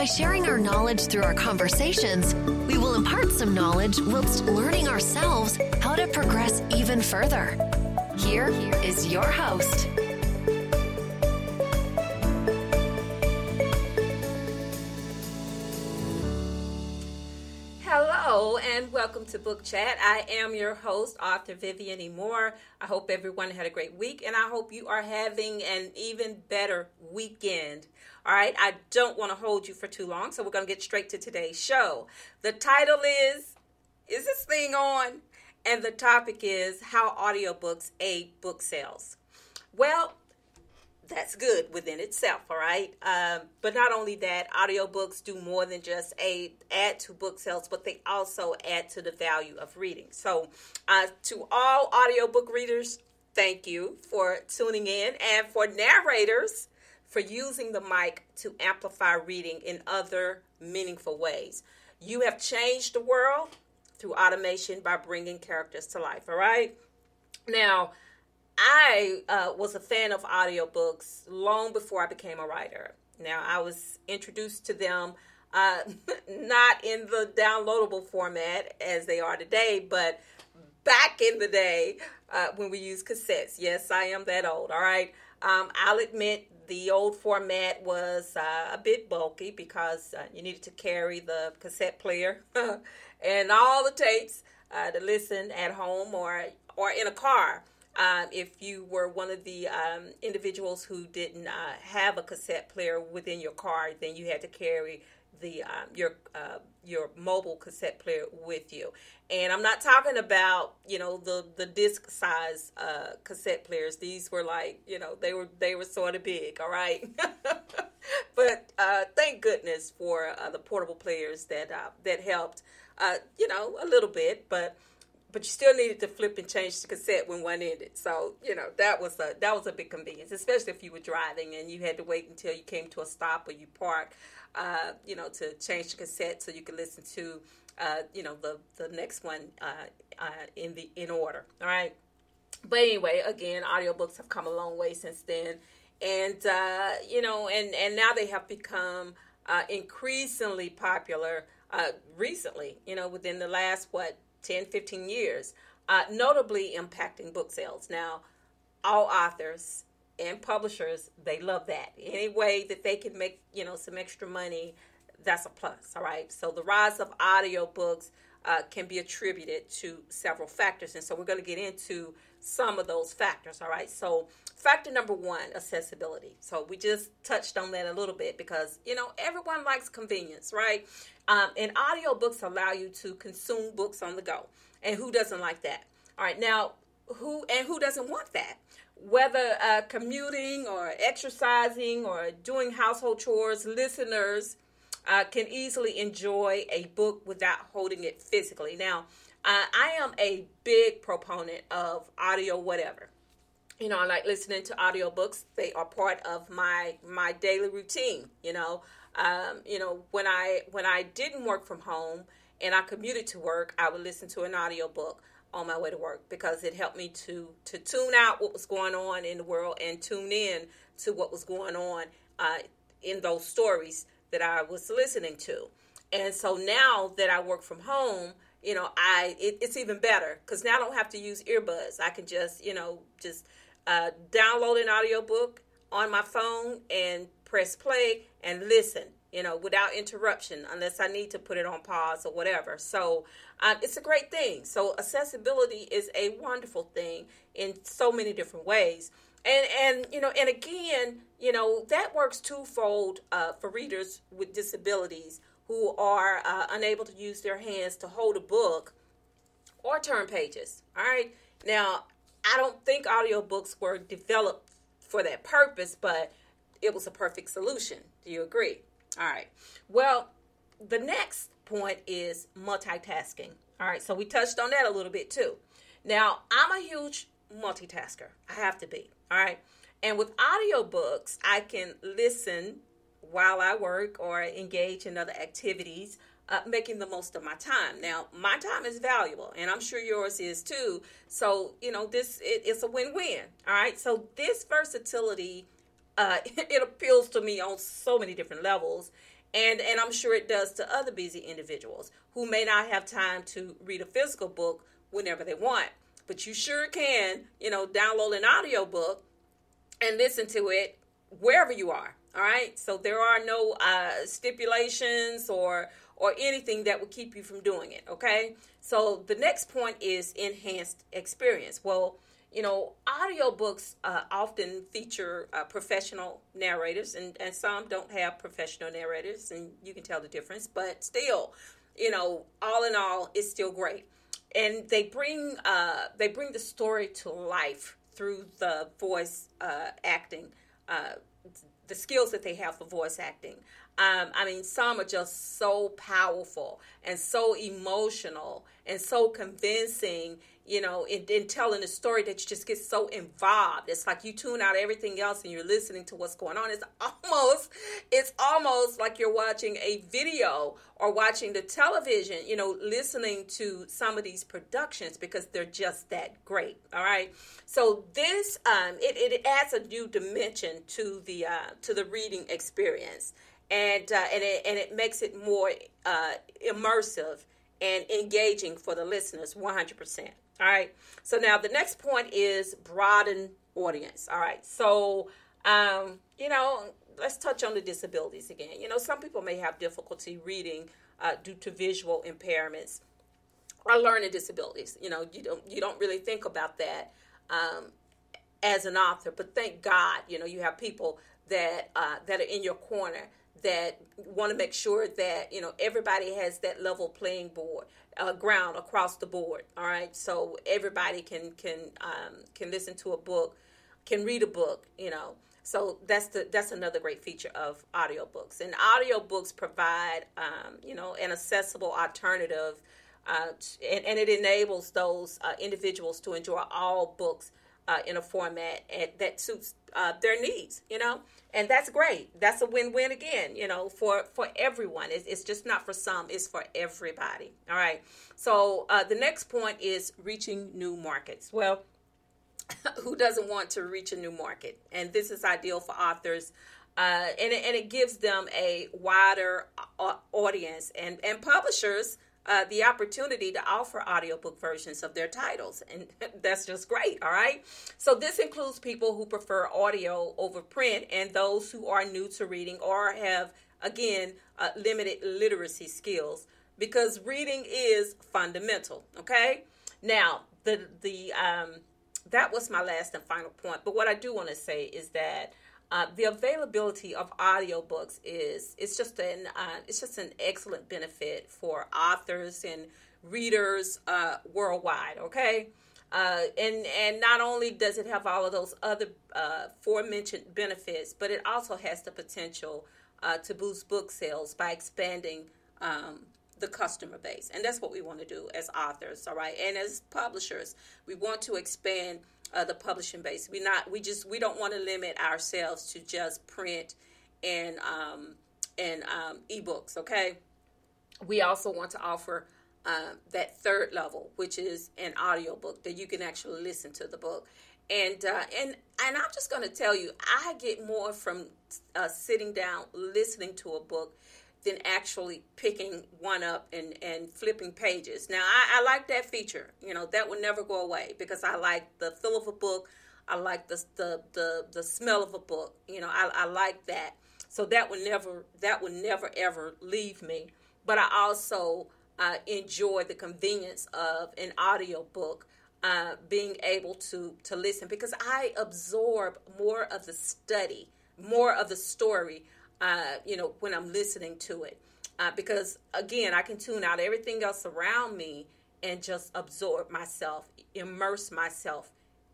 By sharing our knowledge through our conversations, we will impart some knowledge whilst learning ourselves how to progress even further. Here is your host, Hello and welcome to Book Chat. I am your host, author Vivian E. Moore. I hope everyone had a great week and I hope you are having an even better weekend. All right, I don't want to hold you for too long, so we're going to get straight to today's show. The title is Is This Thing On? And the topic is How Audiobooks Aid Book Sales. Well, that's good within itself, all right? Um, but not only that, audiobooks do more than just aid, add to book sales, but they also add to the value of reading. So, uh, to all audiobook readers, thank you for tuning in. And for narrators, for using the mic to amplify reading in other meaningful ways. You have changed the world through automation by bringing characters to life, all right? Now, I uh, was a fan of audiobooks long before I became a writer. Now, I was introduced to them uh, not in the downloadable format as they are today, but back in the day uh, when we used cassettes. Yes, I am that old, all right? Um, I'll admit the old format was uh, a bit bulky because uh, you needed to carry the cassette player and all the tapes uh, to listen at home or or in a car. Um, if you were one of the um, individuals who didn't uh, have a cassette player within your car, then you had to carry the um, your uh, your mobile cassette player with you. And I'm not talking about you know the the disc size uh, cassette players. These were like you know they were they were sort of big. All right, but uh, thank goodness for uh, the portable players that uh, that helped. Uh, you know a little bit, but but you still needed to flip and change the cassette when one ended. So you know that was a that was a big convenience, especially if you were driving and you had to wait until you came to a stop or you parked, uh, you know, to change the cassette so you can listen to, uh, you know, the the next one uh, uh in the in order. All right. But anyway, again, audiobooks have come a long way since then, and you know, and and now they have become increasingly popular recently. You know, within the last what 10, 15 years, notably impacting book sales. Now, all authors and publishers, they love that. Any way that they can make, you know, some extra money, that's a plus, all right? So the rise of audiobooks uh, can be attributed to several factors. And so we're going to get into some of those factors, all right? So factor number one, accessibility. So we just touched on that a little bit because, you know, everyone likes convenience, right? Um, and audiobooks allow you to consume books on the go. And who doesn't like that? All right, now, who and who doesn't want that? Whether uh, commuting or exercising or doing household chores, listeners uh, can easily enjoy a book without holding it physically. Now, uh, I am a big proponent of audio, whatever. You know, I like listening to audiobooks. They are part of my my daily routine. You know, um, you know, when I when I didn't work from home and I commuted to work, I would listen to an audiobook on my way to work because it helped me to to tune out what was going on in the world and tune in to what was going on uh, in those stories that I was listening to. And so now that I work from home, you know, I it, it's even better because now I don't have to use earbuds. I can just you know just uh, download an audiobook on my phone and press play and listen, you know, without interruption, unless I need to put it on pause or whatever. So um, it's a great thing. So accessibility is a wonderful thing in so many different ways. And and you know, and again, you know, that works twofold uh, for readers with disabilities who are uh, unable to use their hands to hold a book or turn pages. All right. Now, I don't think audiobooks were developed for that purpose, but it was a perfect solution. Do you agree? All right. Well, the next point is multitasking. All right. So we touched on that a little bit too. Now, I'm a huge multitasker. I have to be. All right. And with audiobooks, I can listen while I work or engage in other activities, uh, making the most of my time. Now, my time is valuable, and I'm sure yours is too. So, you know, this it, it's a win-win. All right. So this versatility, uh, it appeals to me on so many different levels. And, and I'm sure it does to other busy individuals who may not have time to read a physical book whenever they want. But you sure can, you know, download an audio book and listen to it wherever you are. All right. So there are no uh, stipulations or or anything that would keep you from doing it. Okay. So the next point is enhanced experience. Well, you know, audiobooks uh, often feature uh, professional narrators, and, and some don't have professional narrators, and you can tell the difference. But still, you know, all in all, it's still great. And they bring uh, they bring the story to life through the voice uh, acting, uh, the skills that they have for voice acting. Um, I mean, some are just so powerful and so emotional and so convincing you know, in, in telling a story that you just get so involved. It's like you tune out everything else and you're listening to what's going on. It's almost, it's almost like you're watching a video or watching the television, you know, listening to some of these productions because they're just that great. All right. So this, um, it, it adds a new dimension to the, uh, to the reading experience. And, uh, and, it, and it makes it more uh, immersive and engaging for the listeners 100%. All right. So now the next point is broaden audience. All right. So, um, you know, let's touch on the disabilities again. You know, some people may have difficulty reading uh, due to visual impairments or learning disabilities. You know, you don't you don't really think about that um, as an author, but thank God, you know, you have people that uh, that are in your corner that want to make sure that you know everybody has that level playing board uh, ground across the board all right? So everybody can can um, can listen to a book can read a book you know? So that's the that's another great feature of audiobooks. And audiobooks provide um, you know an accessible alternative uh, and, and, it enables those uh, individuals to enjoy all books uh, in a format that suits uh, their needs, you know, and that's great. That's a win-win again, you know, for for everyone. It's, it's just not for some; it's for everybody. All right. So uh, the next point is reaching new markets. Well, who doesn't want to reach a new market? And this is ideal for authors. Uh, and, and it gives them a wider uh, audience and, and publishers uh, the opportunity to offer audiobook versions of their titles. And that's just great, all right? So, this includes people who prefer audio over print and those who are new to reading or have, again, uh, limited literacy skills because reading is fundamental, okay? Now, the, the, um, that was my last and final point. But what I do want to say is that uh, the availability of audiobooks is it's just an uh, it's just an excellent benefit for authors and readers uh, worldwide. Okay, uh, and and not only does it have all of those other uh, aforementioned benefits, but it also has the potential uh, to boost book sales by expanding. Um, the customer base, and that's what we want to do as authors, all right, and as publishers, we want to expand uh, the publishing base. We not we just we don't want to limit ourselves to just print and um, and um, ebooks. Okay, we also want to offer uh, that third level, which is an audiobook that you can actually listen to the book. And uh, and and I'm just going to tell you, I get more from uh, sitting down listening to a book than actually picking one up and, and flipping pages. Now, I, I like that feature. You know, that will never go away because I like the feel of a book. I like the, the, the, the smell of a book. You know, I, I like that. So that would never, that would never ever leave me. But I also uh, enjoy the convenience of an audio book. Uh, being able to to listen because I absorb more of the study, more of the story uh, you know, when I'm listening to it. Uh, because again, I can tune out everything else around me and just absorb myself, immerse myself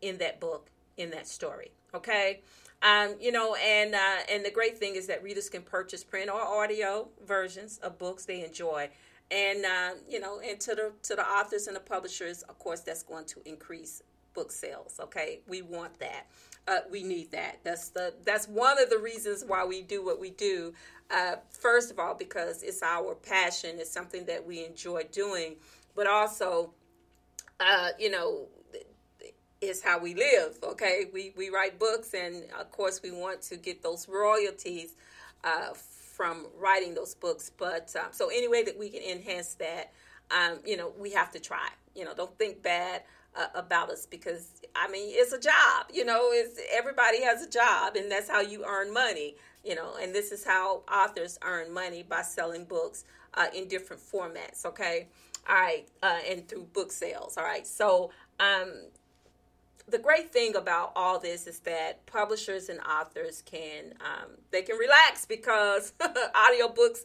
in that book, in that story. Okay. Um, you know, and uh, and the great thing is that readers can purchase print or audio versions of books they enjoy and uh, you know, and to the to the authors and the publishers, of course, that's going to increase book sales. Okay, we want that. Uh, we need that. That's the that's one of the reasons why we do what we do. Uh, first of all, because it's our passion. It's something that we enjoy doing, but also, uh, you know, it's how we live. Okay, we we write books, and of course, we want to get those royalties uh, from writing those books. But um, so any way that we can enhance that, um, you know, we have to try. You know, don't think bad uh, about us because I mean it's a job. You know, it's everybody has a job, and that's how you earn money. You know, and this is how authors earn money by selling books uh, in different formats. Okay, all right, uh, and through book sales. All right, so um, the great thing about all this is that publishers and authors can um, they can relax because audiobooks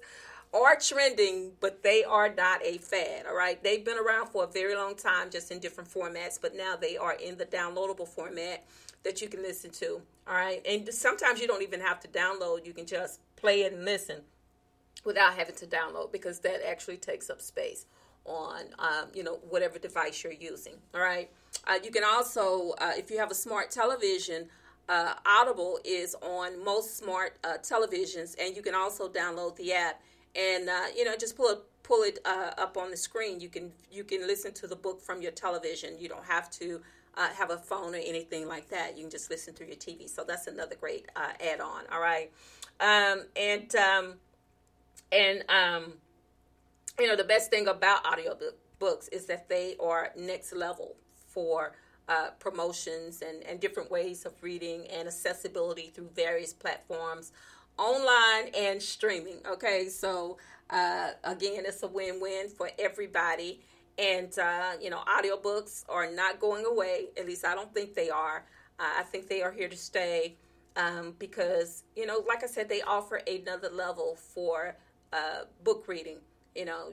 are trending, but they are not a fad. All right, they've been around for a very long time, just in different formats, but now they are in the downloadable format that you can listen to. All right, and sometimes you don't even have to download; you can just play it and listen without having to download because that actually takes up space on um, you know whatever device you're using. All right. Uh, you can also, uh, if you have a smart television, uh, Audible is on most smart uh, televisions, and you can also download the app and uh, you know just pull it pull it uh, up on the screen. You can you can listen to the book from your television. You don't have to have a phone or anything like that. You can just listen through your TV. So that's another great add-on. All right, um, and um, and um, you know the best thing about audio books is that they are next level for uh, promotions and, and different ways of reading and accessibility through various platforms online and streaming okay? So uh, again it's a win-win for everybody. And uh, you know audiobooks are not going away at least i don't think they are. I think they are here to stay um, because you know like i said they offer another level for uh, book reading you know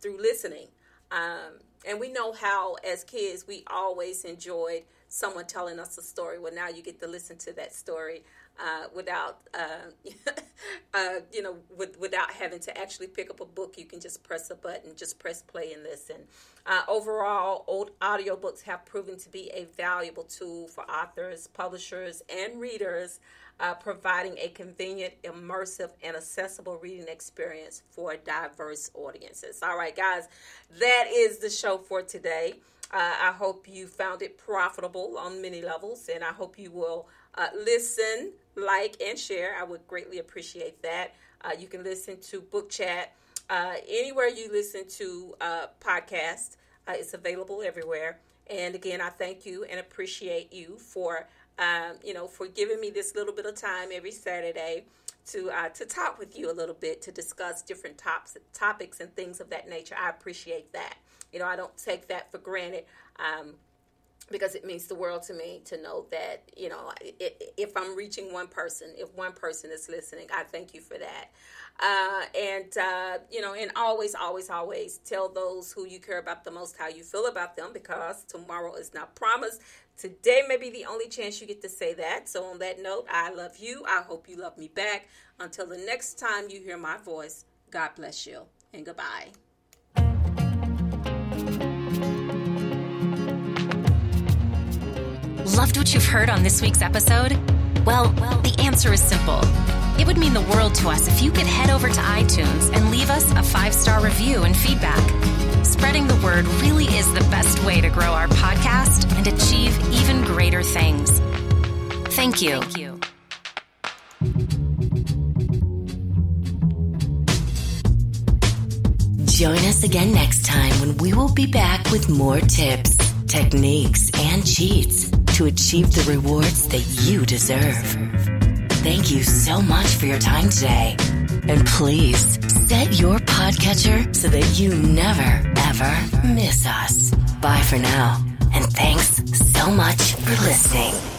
through listening. Um, and we know how, as kids, we always enjoyed someone telling us a story. Well, now you get to listen to that story uh, without, uh, uh, you know, with, without having to actually pick up a book. You can just press a button, just press play and listen. Uh, overall, old audiobooks have proven to be a valuable tool for authors, publishers, and readers uh, providing a convenient, immersive, and accessible reading experience for diverse audiences. All right, guys, that is the show for today. Uh, I hope you found it profitable on many levels, and I hope you will uh, listen, like, and share. I would greatly appreciate that. Uh, you can listen to Book Chat uh, anywhere you listen to uh, podcasts. it's available everywhere. And again, I thank you and appreciate you for um, you know, for giving me this little bit of time every Saturday to uh, to talk with you a little bit to discuss different tops, topics and things of that nature. I appreciate that. You know, I don't take that for granted. Um, because it means the world to me to know that you know if i'm reaching one person if one person is listening i thank you for that uh, and uh, you know and always always always tell those who you care about the most how you feel about them because tomorrow is not promised Today may be the only chance you get to say that. So, on that note, I love you. I hope you love me back. Until the next time you hear my voice, God bless you and goodbye. Loved what you've heard on this week's episode? Well, well, the answer is simple. It would mean the world to us if you could head over to iTunes and leave us a five star review and feedback. Spreading the word really is the best way to grow our podcast and achieve even greater things. Thank you. Thank you. Join us again next time when we will be back with more tips, techniques, and cheats to achieve the rewards that you deserve. Thank you so much for your time today. And please set your podcatcher so that you never, ever miss us. Bye for now. And thanks so much for listening.